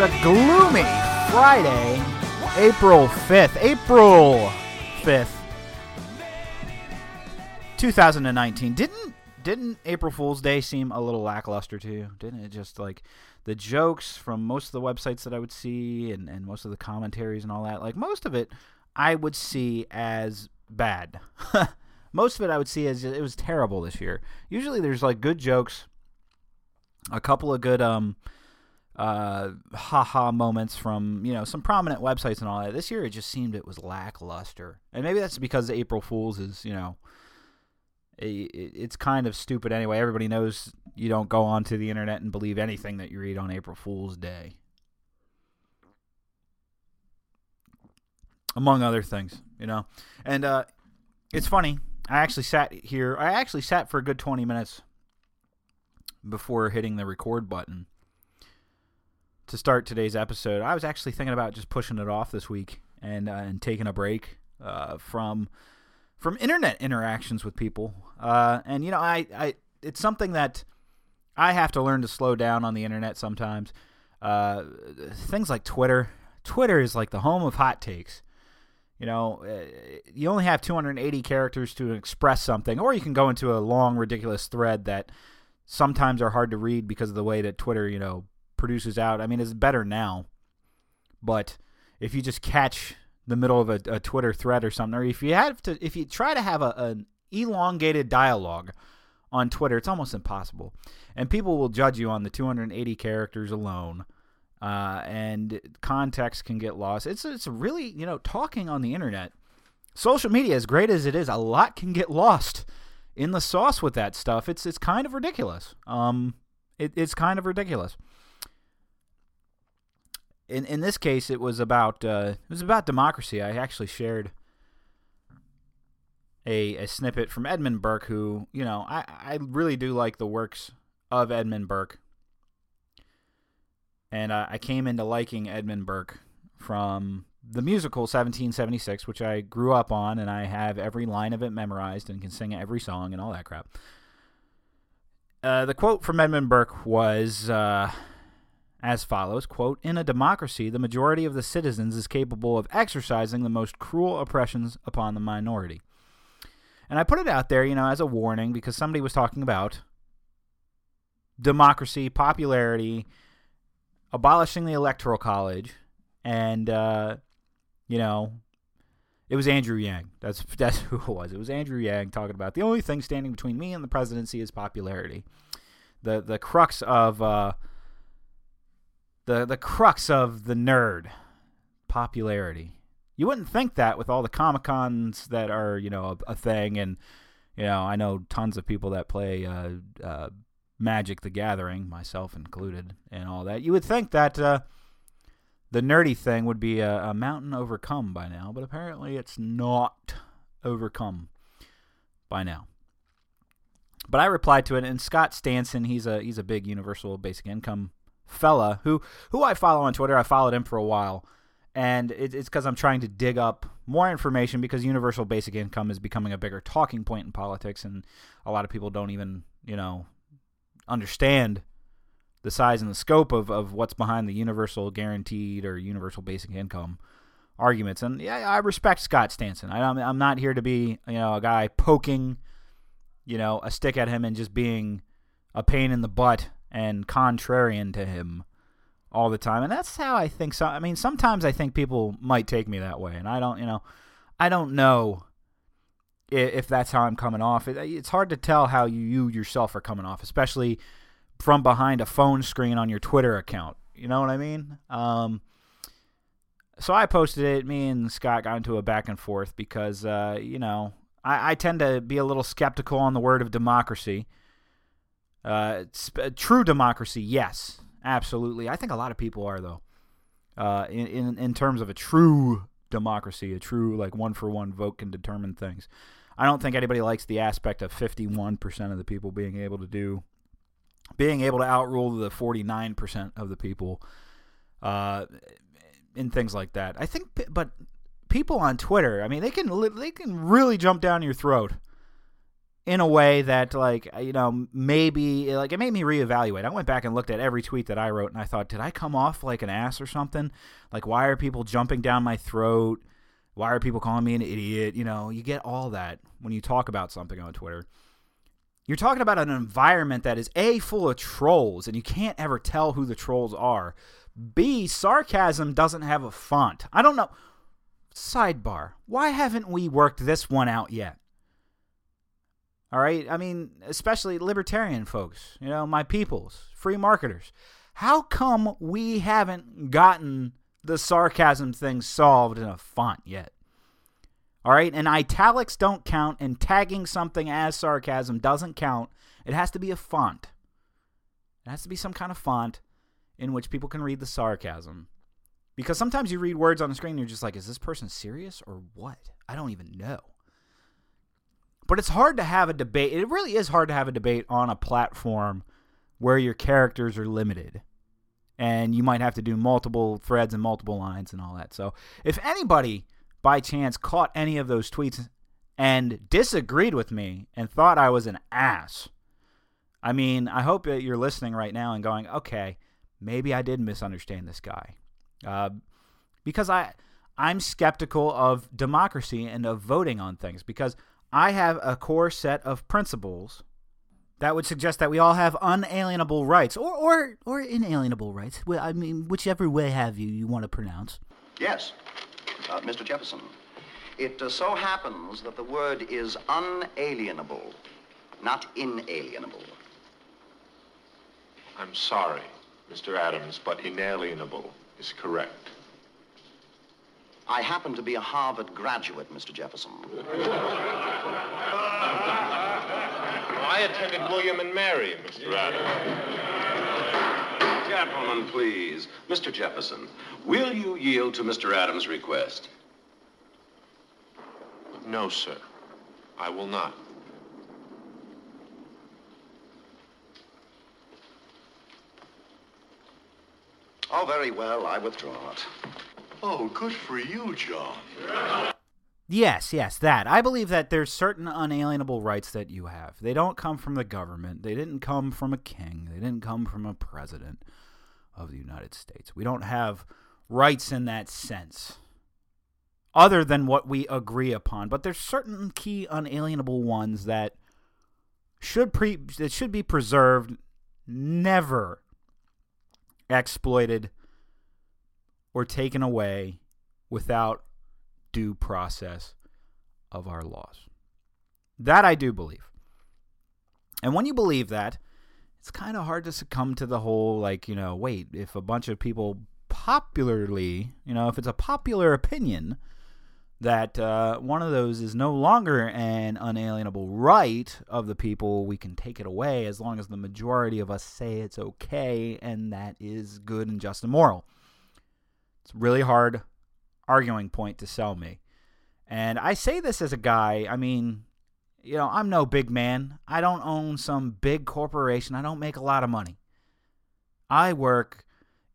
It's a gloomy Friday, April 5th. April 5th. 2019. Didn't didn't April Fool's Day seem a little lackluster to you? Didn't it just like the jokes from most of the websites that I would see and, and most of the commentaries and all that, like most of it I would see as bad. most of it I would see as it was terrible this year. Usually there's like good jokes, a couple of good um uh haha moments from, you know, some prominent websites and all that. This year it just seemed it was lackluster. And maybe that's because April Fools is, you know, it's kind of stupid anyway. Everybody knows you don't go onto the internet and believe anything that you read on April Fool's Day. Among other things, you know. And uh, it's funny. I actually sat here. I actually sat for a good 20 minutes before hitting the record button to start today's episode. I was actually thinking about just pushing it off this week and uh, and taking a break uh, from from internet interactions with people. Uh, and you know, I, I it's something that I have to learn to slow down on the internet sometimes. Uh, things like Twitter. Twitter is like the home of hot takes. You know, uh, you only have 280 characters to express something, or you can go into a long, ridiculous thread that sometimes are hard to read because of the way that Twitter, you know, produces out. I mean, it's better now, but if you just catch the middle of a, a, Twitter thread or something, or if you have to, if you try to have a, an elongated dialogue on Twitter, it's almost impossible, and people will judge you on the 280 characters alone, uh, and context can get lost. It's it's really you know talking on the internet, social media, as great as it is, a lot can get lost in the sauce with that stuff. It's it's kind of ridiculous. Um, it, it's kind of ridiculous in in this case, it was about uh, it was about democracy. I actually shared a a snippet from Edmund Burke, who you know I I really do like the works of Edmund Burke, and uh, I came into liking Edmund Burke from the musical 1776, which I grew up on, and I have every line of it memorized and can sing every song and all that crap. Uh, the quote from Edmund Burke was. Uh, as follows quote in a democracy the majority of the citizens is capable of exercising the most cruel oppressions upon the minority and i put it out there you know as a warning because somebody was talking about democracy popularity abolishing the electoral college and uh, you know it was Andrew Yang. That's that's who it was. It was Andrew Yang talking about the only thing standing between me and the presidency is popularity. The the crux of uh, the the crux of the nerd popularity. You wouldn't think that with all the comic cons that are you know a, a, thing, and you know I know tons of people that play uh, uh, Magic the Gathering, myself included, and all that. You would think that uh, the nerdy thing would be a, a mountain overcome by now, but apparently it's not overcome by now. But I replied to it, and Scott Santens, he's a he's a big universal basic income fella who who I follow on Twitter. I followed him for a while, and it, it's because I'm trying to dig up more information because universal basic income is becoming a bigger talking point in politics, and a lot of people don't even you know understand the size and the scope of, of what's behind the universal guaranteed or universal basic income arguments. And yeah, I respect Scott Santens. I, I'm not here to be you know a guy poking you know a stick at him and just being a pain in the butt and contrarian to him all the time. And that's how I think so. I mean, sometimes I think people might take me that way, and I don't, you know, I don't know if that's how I'm coming off. It's hard to tell how you yourself are coming off, especially from behind a phone screen on your Twitter account. You know what I mean? Um, so I posted it. Me and Scott got into a back and forth because, uh, you know, I, I tend to be a little skeptical on the word of democracy. Uh, true democracy, yes, absolutely. I think a lot of people are though. Uh, in, in in terms of a true democracy, a true like one for one vote can determine things. I don't think anybody likes the aspect of 51% of the people being able to do, being able to outrule the 49% of the people, uh, in things like that. I think, but people on Twitter, I mean, they can they can really jump down your throat in a way that like uh, you know maybe like it made me reevaluate. I went back and looked at every tweet that I wrote and I thought, did I come off like an ass or something? Like why are people jumping down my throat? Why are people calling me an idiot? You know, you get all that when you talk about something on Twitter. You're talking about an environment that is A full of trolls and you can't ever tell who the trolls are. B sarcasm doesn't have a font. I don't know. Sidebar. Why haven't we worked this one out yet? All right. I mean, especially libertarian folks, you know, my peoples, free marketers. How come we haven't gotten the sarcasm thing solved in a font yet? All right. And italics don't count, and tagging something as sarcasm doesn't count. It has to be a font. It has to be some kind of font in which people can read the sarcasm. Because sometimes you read words on the screen and you're just like, is this person serious or what? I don't even know. But it's hard to have a debate. It really is hard to have a debate on a platform where your characters are limited. And you might have to do multiple threads and multiple lines and all that. So if anybody by chance caught any of those tweets and disagreed with me and thought I was an ass, I mean, I hope that you're listening right now and going, okay, maybe I did misunderstand this guy. Uh, because I I'm skeptical of democracy and of voting on things because I have a core set of principles that would suggest that we all have unalienable rights or or or inalienable rights. Well, I mean, whichever way have you you want to pronounce. Yes, uh, Mr. Jefferson. It uh, so happens that the word is unalienable, not inalienable. I'm sorry, Mr. Adams, but inalienable is correct. I happen to be a Harvard graduate, Mr. Jefferson. I attended William and Mary, Mr. Adams. Gentlemen, please. Mr. Jefferson, will you yield to Mr. Adams' request? No, sir. I will not. Oh, very well. I withdraw it. Oh, good for you, John. Yes, yes, that. I believe that there's certain unalienable rights that you have. They don't come from the government. They didn't come from a king. They didn't come from a president of the United States. We don't have rights in that sense other than what we agree upon, but there's certain key unalienable ones that should pre that should be preserved, never exploited or taken away without due process of our laws. That I do believe. And when you believe that, it's kind of hard to succumb to the whole, like, you know, wait, if a bunch of people popularly, you know, if it's a popular opinion that uh, one of those is no longer an unalienable right of the people, we can take it away as long as the majority of us say it's okay and that is good and just and moral. It's really hard arguing point to sell me. And I say this as a guy, I mean, you know, I'm no big man. I don't own some big corporation. I don't make a lot of money. I work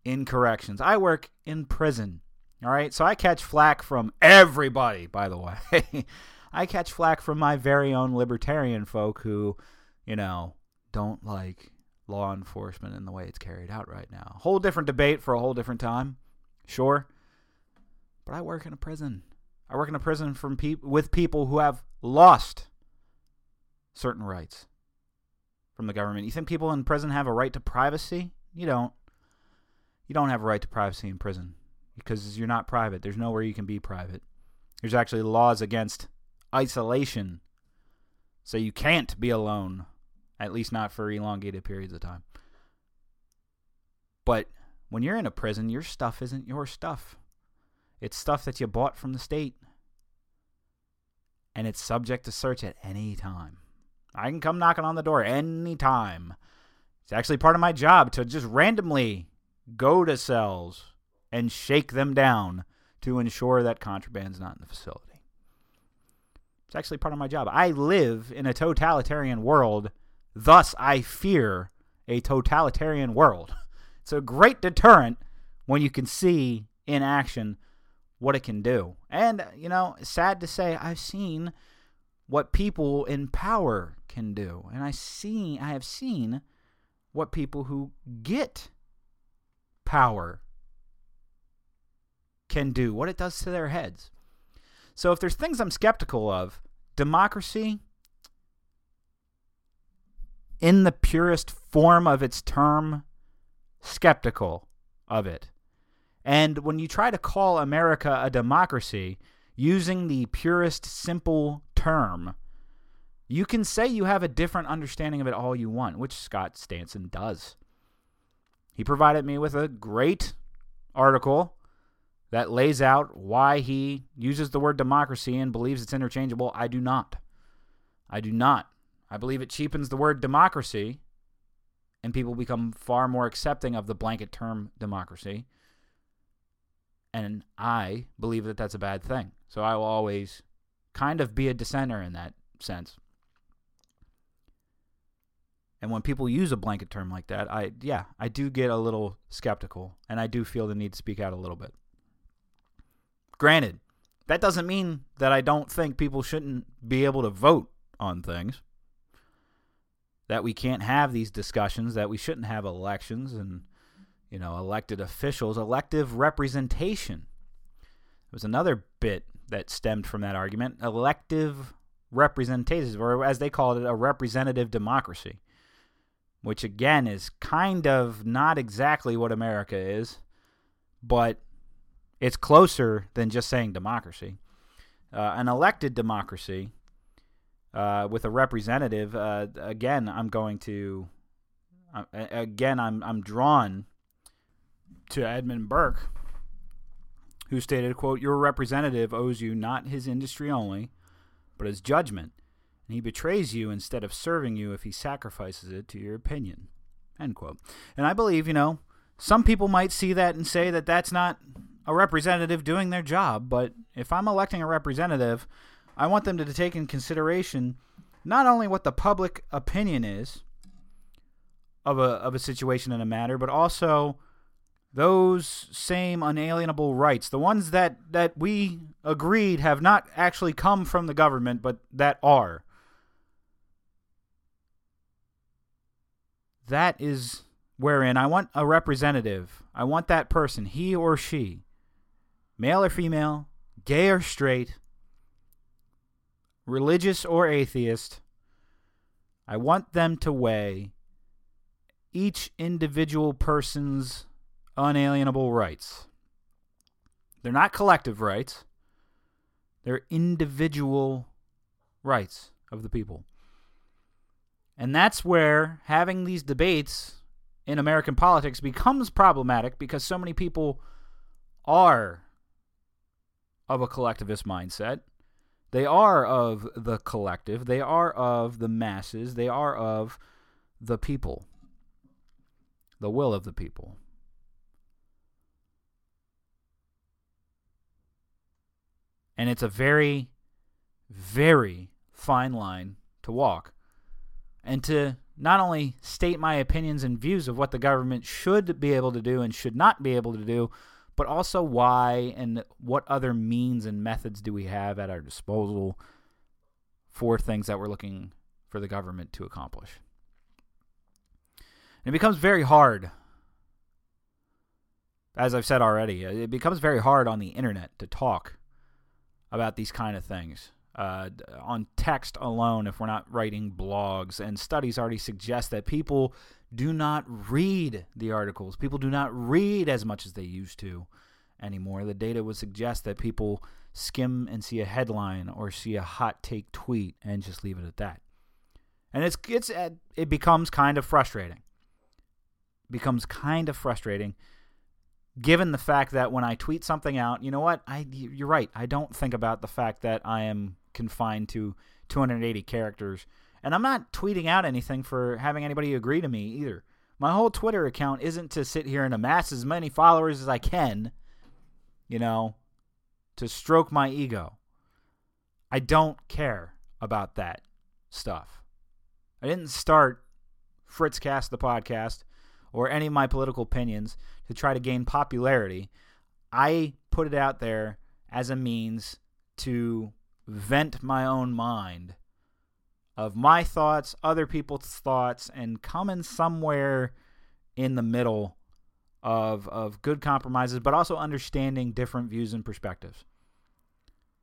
in corrections. I work in prison. All right. So I catch flack from everybody, by the way. I catch flack from my very own libertarian folk who, you know, don't like law enforcement in the way it's carried out right now. Whole different debate for a whole different time. Sure. But I work in a prison. I work in a prison from pe- with people who have lost certain rights from the government. You think people in prison have a right to privacy? You don't. You don't have a right to privacy in prison because you're not private. There's nowhere you can be private. There's actually laws against isolation. So you can't be alone, at least not for elongated periods of time. But when you're in a prison, your stuff isn't your stuff. It's stuff that you bought from the state. And it's subject to search at any time. I can come knocking on the door anytime. It's actually part of my job to just randomly go to cells and shake them down to ensure that contraband's not in the facility. It's actually part of my job. I live in a totalitarian world, thus I fear a totalitarian world. It's a great deterrent when you can see in action what it can do. And, you know, sad to say, I've seen what people in power can do. And I see I have seen what people who get power can do, what it does to their heads. So if there's things I'm skeptical of, democracy in the purest form of its term, skeptical of it. And when you try to call America a democracy using the purest simple term, you can say you have a different understanding of it all you want, which Scott Santens does. He provided me with a great article that lays out why he uses the word democracy and believes it's interchangeable. I do not. I do not. I believe it cheapens the word democracy and people become far more accepting of the blanket term democracy. And I believe that that's a bad thing. So I will always kind of be a dissenter in that sense. And when people use a blanket term like that, I yeah, I do get a little skeptical and I do feel the need to speak out a little bit. Granted, that doesn't mean that I don't think people shouldn't be able to vote on things. That we can't have these discussions, that we shouldn't have elections and you know, elected officials, elective representation. There was another bit that stemmed from that argument, elective representation, or as they called it, a representative democracy, which again is kind of not exactly what America is, but it's closer than just saying democracy. Uh, an elected democracy uh, with a representative, uh, again, I'm going to, uh, again, I'm, I'm drawn to Edmund Burke, who stated, quote, Your representative owes you not his industry only, but his judgment, and he betrays you instead of serving you if he sacrifices it to your opinion, end quote. And I believe, you know, some people might see that and say that that's not a representative doing their job, but if I'm electing a representative, I want them to take in consideration not only what the public opinion is of a of a situation and a matter, but also those same unalienable rights, the ones that, that we agreed have not actually come from the government, but that are. That is wherein I want a representative. I want that person, he or she, male or female, gay or straight, religious or atheist. I want them to weigh each individual person's unalienable rights. They're not collective rights, they're individual rights of the people. And that's where having these debates in American politics becomes problematic because so many people are of a collectivist mindset. They are of the collective. They are of the masses. They are of the people, the will of the people. And it's a very, very fine line to walk. And to not only state my opinions and views of what the government should be able to do and should not be able to do, but also why and what other means and methods do we have at our disposal for things that we're looking for the government to accomplish. And it becomes very hard, as I've said already, it becomes very hard on the internet to talk about these kind of things. Uh, on text alone, if we're not writing blogs, and studies already suggest that people do not read the articles. People do not read as much as they used to anymore. The data would suggest that people skim and see a headline or see a hot take tweet and just leave it at that. And it's it's uh, it becomes kind of frustrating. becomes kind of frustrating given the fact that when I tweet something out, you know what? I you're right. I don't think about the fact that I am confined to 280 characters, and I'm not tweeting out anything for having anybody agree to me either. My whole Twitter account isn't to sit here and amass as many followers as I can, you know, to stroke my ego. I don't care about that stuff. I didn't start Fritzcast the podcast or any of my political opinions to try to gain popularity. I put it out there as a means to vent my own mind of my thoughts, other people's thoughts, and coming somewhere in the middle of of good compromises, but also understanding different views and perspectives.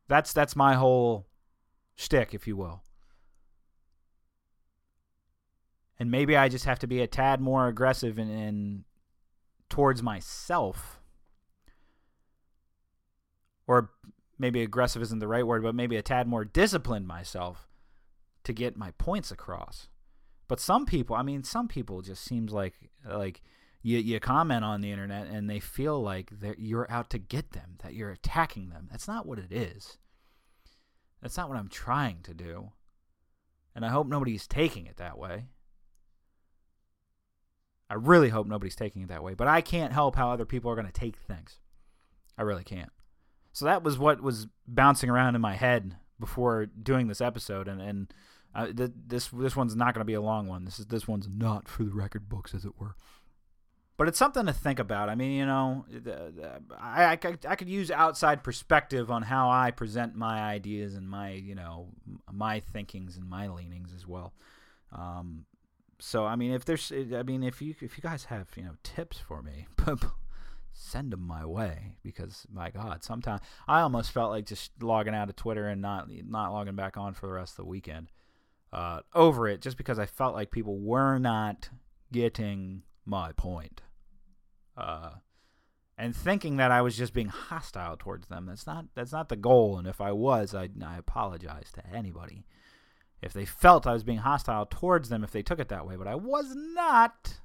That's that's my whole shtick, if you will. And maybe I just have to be a tad more aggressive in, in towards myself. Or maybe aggressive isn't the right word, but maybe a tad more disciplined myself to get my points across. But some people, I mean, some people just seems like like you you comment on the internet and they feel like you're out to get them, that you're attacking them. That's not what it is. That's not what I'm trying to do. And I hope nobody's taking it that way. I really hope nobody's taking it that way, but I can't help how other people are going to take things. I really can't. So that was what was bouncing around in my head before doing this episode, and and uh, th- this this one's not going to be a long one. This is this one's not for the record books, as it were. But it's something to think about. I mean, you know, I, I, I could use outside perspective on how I present my ideas and my, you know, my thinkings and my leanings as well. Um, so I mean, if there's, I mean, if you if you guys have you know tips for me, send them my way because my God, sometimes I almost felt like just logging out of Twitter and not not logging back on for the rest of the weekend uh, over it, just because I felt like people were not getting my point, uh, and thinking that I was just being hostile towards them. That's not that's not the goal, and if I was, I I apologize to anybody if they felt I was being hostile towards them if they took it that way, but I was not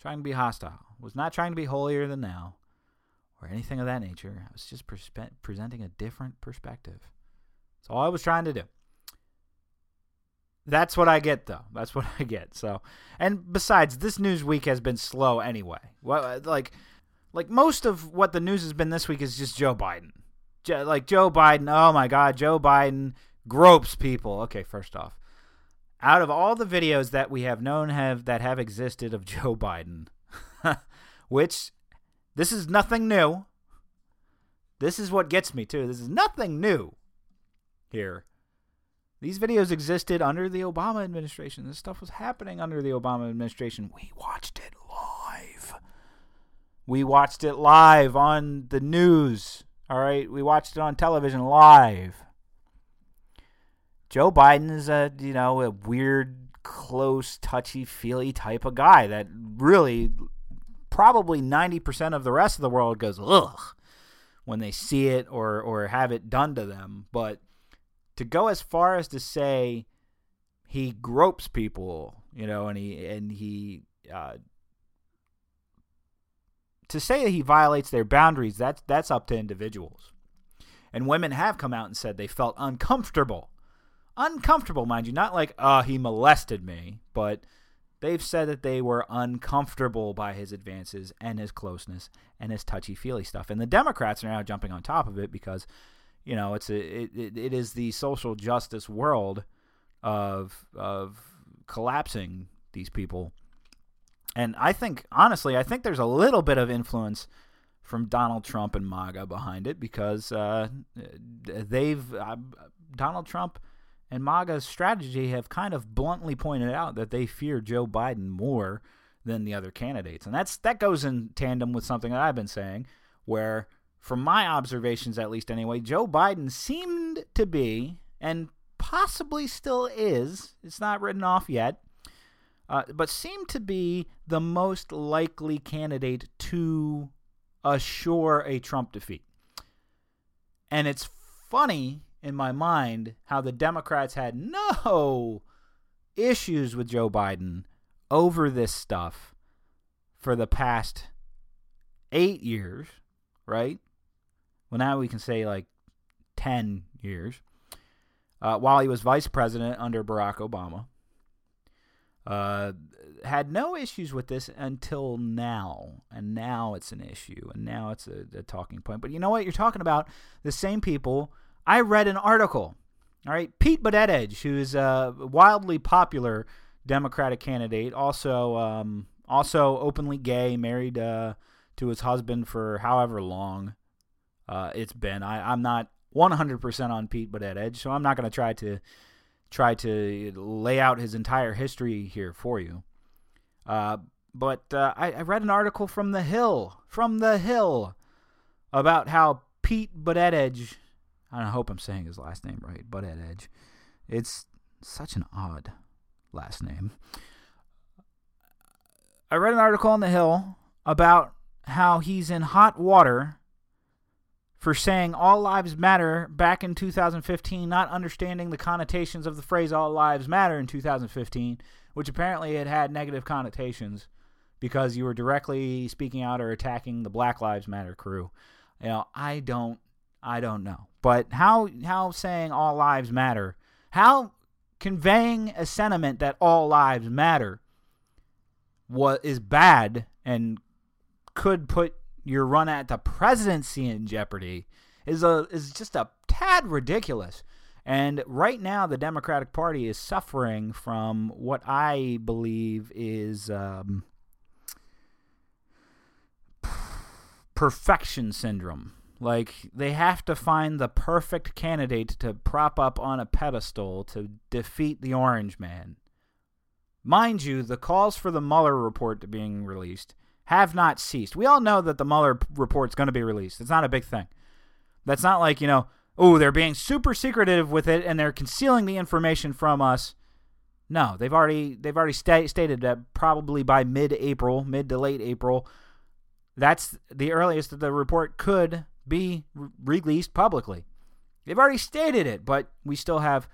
trying to be hostile. Was not trying to be holier than thou or anything of that nature. I was just perspe- presenting a different perspective. That's all I was trying to do. That's what I get, though. That's what I get. So, and besides, this news week has been slow anyway. Well, like, like most of what the news has been this week is just Joe Biden. like Joe Biden. Oh my God, Joe Biden gropes people. Okay, first off, out of all the videos that we have known have that have existed of Joe Biden, which this is nothing new. This is what gets me too. This is nothing new here. These videos existed under the Obama administration. This stuff was happening under the Obama administration. We watched it live. We watched it live on the news. All right, we watched it on television live. Joe Biden is a you know a weird, close, touchy feely type of guy that really probably ninety percent of the rest of the world goes ugh when they see it or or have it done to them. But to go as far as to say he gropes people, you know, and he and he uh, to say that he violates their boundaries, that's that's up to individuals. And women have come out and said they felt uncomfortable uncomfortable, mind you. Not like, uh, he molested me, but they've said that they were uncomfortable by his advances and his closeness and his touchy feely stuff. And the Democrats are now jumping on top of it because, you know, it's a it, it, it is the social justice world of of collapsing these people. And I think honestly, I think there's a little bit of influence from Donald Trump and MAGA behind it because uh, they've uh, Donald Trump and MAGA's strategy have kind of bluntly pointed out that they fear Joe Biden more than the other candidates. And that's that goes in tandem with something that I've been saying where from my observations at least anyway, Joe Biden seemed to be and possibly still is, it's not written off yet, uh, but seemed to be the most likely candidate to assure a Trump defeat. And it's funny in my mind how the Democrats had no issues with Joe Biden over this stuff for the past eight years, right? Well, now we can say like 10 years, uh, while he was vice president under Barack Obama. Uh, had no issues with this until now, and now it's an issue, and now it's a, a talking point. But you know what? You're talking about the same people I read an article. All right, Pete Buttigieg, who's a wildly popular Democratic candidate, also um, also openly gay, married uh, to his husband for however long uh, it's been. I, I'm not 100% on Pete Buttigieg, so I'm not going to try to try to lay out his entire history here for you. Uh, but uh, I, I, read an article from The Hill, from The Hill, about how Pete Buttigieg, I hope I'm saying his last name right, Buttigieg. It's such an odd last name. I read an article on The Hill about how he's in hot water for saying all lives matter back in 2015, not understanding the connotations of the phrase all lives matter in 2015, which apparently had had negative connotations because you were directly speaking out or attacking the Black Lives Matter crew. You know, I don't I don't know. But how how saying all lives matter, how conveying a sentiment that all lives matter what is bad and could put your run at the presidency in jeopardy is a is just a tad ridiculous. And right now, the Democratic Party is suffering from what I believe is um, perfection syndrome. Like they have to find the perfect candidate to prop up on a pedestal to defeat the Orange Man. Mind you, the calls for the Mueller report to being released have not ceased. We all know that the Mueller report is going to be released. It's not a big thing. That's not like, you know, oh, they're being super secretive with it and they're concealing the information from us. No, they've already they've already sta- stated that probably by mid-April, mid to late April, that's the earliest that the report could be re- released publicly. They've already stated it, but we still have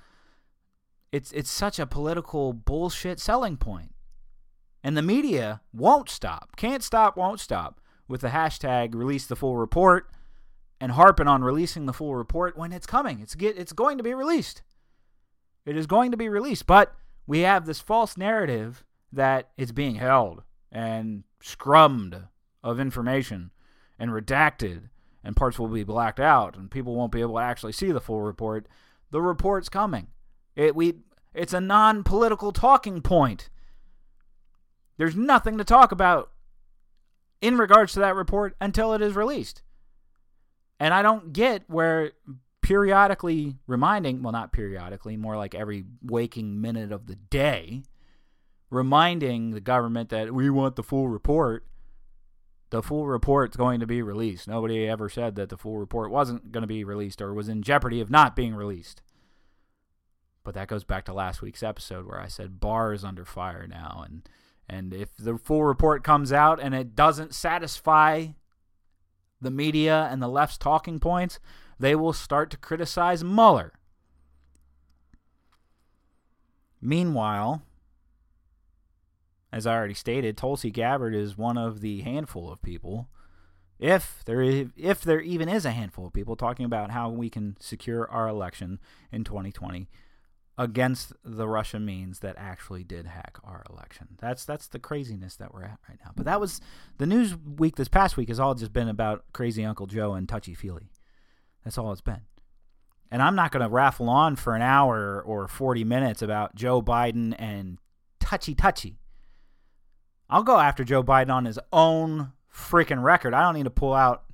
it's it's such a political bullshit selling point. And the media won't stop, can't stop, won't stop with the hashtag release the full report and harping on releasing the full report when it's coming. It's get it's going to be released. It is going to be released, but we have this false narrative that it's being held and scrummed of information and redacted and parts will be blacked out and people won't be able to actually see the full report. The report's coming. It we it's a non-political talking point. There's nothing to talk about in regards to that report until it is released. And I don't get where periodically reminding, well, not periodically, more like every waking minute of the day, reminding the government that we want the full report. The full report's going to be released. Nobody ever said that the full report wasn't going to be released or was in jeopardy of not being released. But that goes back to last week's episode where I said Barr is under fire now and and if the full report comes out and it doesn't satisfy the media and the left's talking points, they will start to criticize Mueller. Meanwhile, as I already stated, Tulsi Gabbard is one of the handful of people, if there is, if there even is a handful of people talking about how we can secure our election in 2020 against the Russian means that actually did hack our election. That's that's the craziness that we're at right now. But that was the news week this past week has all just been about crazy Uncle Joe and touchy feely. That's all it's been. And I'm not going to raffle on for an hour or 40 minutes about Joe Biden and touchy touchy. I'll go after Joe Biden on his own freaking record. I don't need to pull out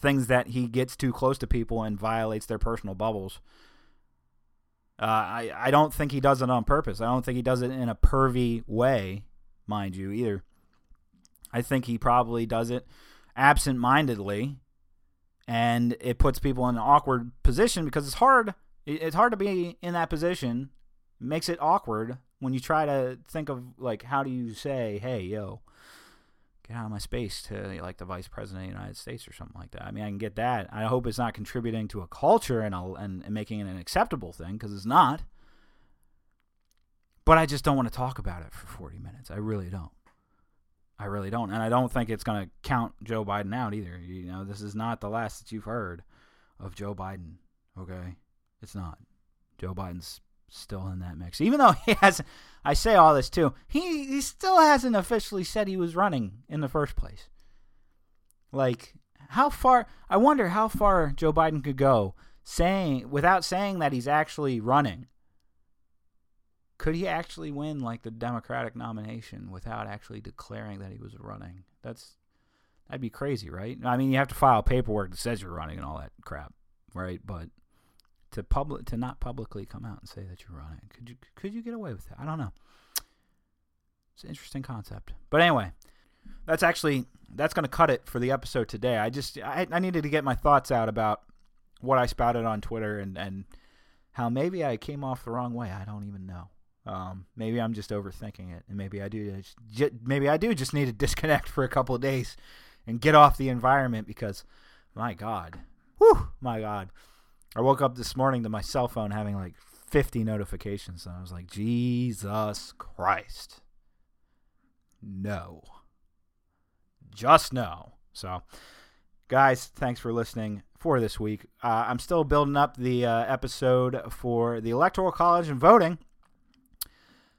things that he gets too close to people and violates their personal bubbles uh, I I don't think he does it on purpose. I don't think he does it in a pervy way, mind you, either. I think he probably does it absent-mindedly, and it puts people in an awkward position because it's hard. It's hard to be in that position. It makes it awkward when you try to think of like how do you say, "Hey, yo, get out of my space to like the vice president of the United States or something like that. I mean, I can get that. I hope it's not contributing to a culture and and, and making it an acceptable thing because it's not. But I just don't want to talk about it for 40 minutes. I really don't. I really don't, and I don't think it's going to count Joe Biden out either. You know, this is not the last that you've heard of Joe Biden. Okay, it's not. Joe Biden's still in that mix. Even though he has I say all this too, he he still hasn't officially said he was running in the first place. Like how far I wonder how far Joe Biden could go saying without saying that he's actually running. Could he actually win like the Democratic nomination without actually declaring that he was running? That's that'd be crazy, right? I mean, you have to file paperwork that says you're running and all that crap, right? But to public to not publicly come out and say that you're running. Could you could you get away with that? I don't know. It's an interesting concept. But anyway, that's actually that's going to cut it for the episode today. I just I, I needed to get my thoughts out about what I spouted on Twitter and and how maybe I came off the wrong way. I don't even know. Um, maybe I'm just overthinking it, and maybe I do. Just, maybe I do just need to disconnect for a couple of days and get off the environment because, my God, whew, my God, I woke up this morning to my cell phone having like 50 notifications, and I was like, Jesus Christ, no, just no. So, guys, thanks for listening for this week. Uh, I'm still building up the uh, episode for the Electoral College and voting.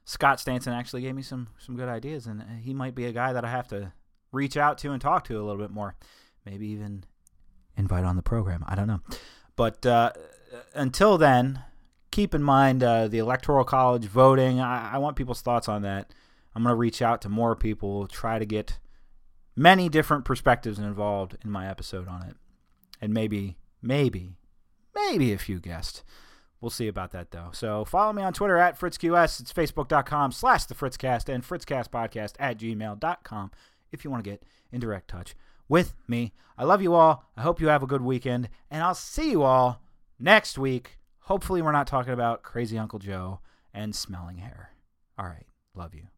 Scott Santens actually gave me some some good ideas, and he might be a guy that I have to reach out to and talk to a little bit more. Maybe even invite on the program. I don't know. But uh, until then, keep in mind uh, the Electoral College voting. I, I want people's thoughts on that. I'm going to reach out to more people, try to get many different perspectives involved in my episode on it. And maybe, maybe, maybe a few guests. We'll see about that though. So follow me on Twitter at FritzQS. It's facebook.com slash the Fritzcast and FritzcastPodcast at gmail.com if you want to get in direct touch with me. I love you all. I hope you have a good weekend. And I'll see you all next week. Hopefully, we're not talking about crazy Uncle Joe and smelling hair. All right. Love you.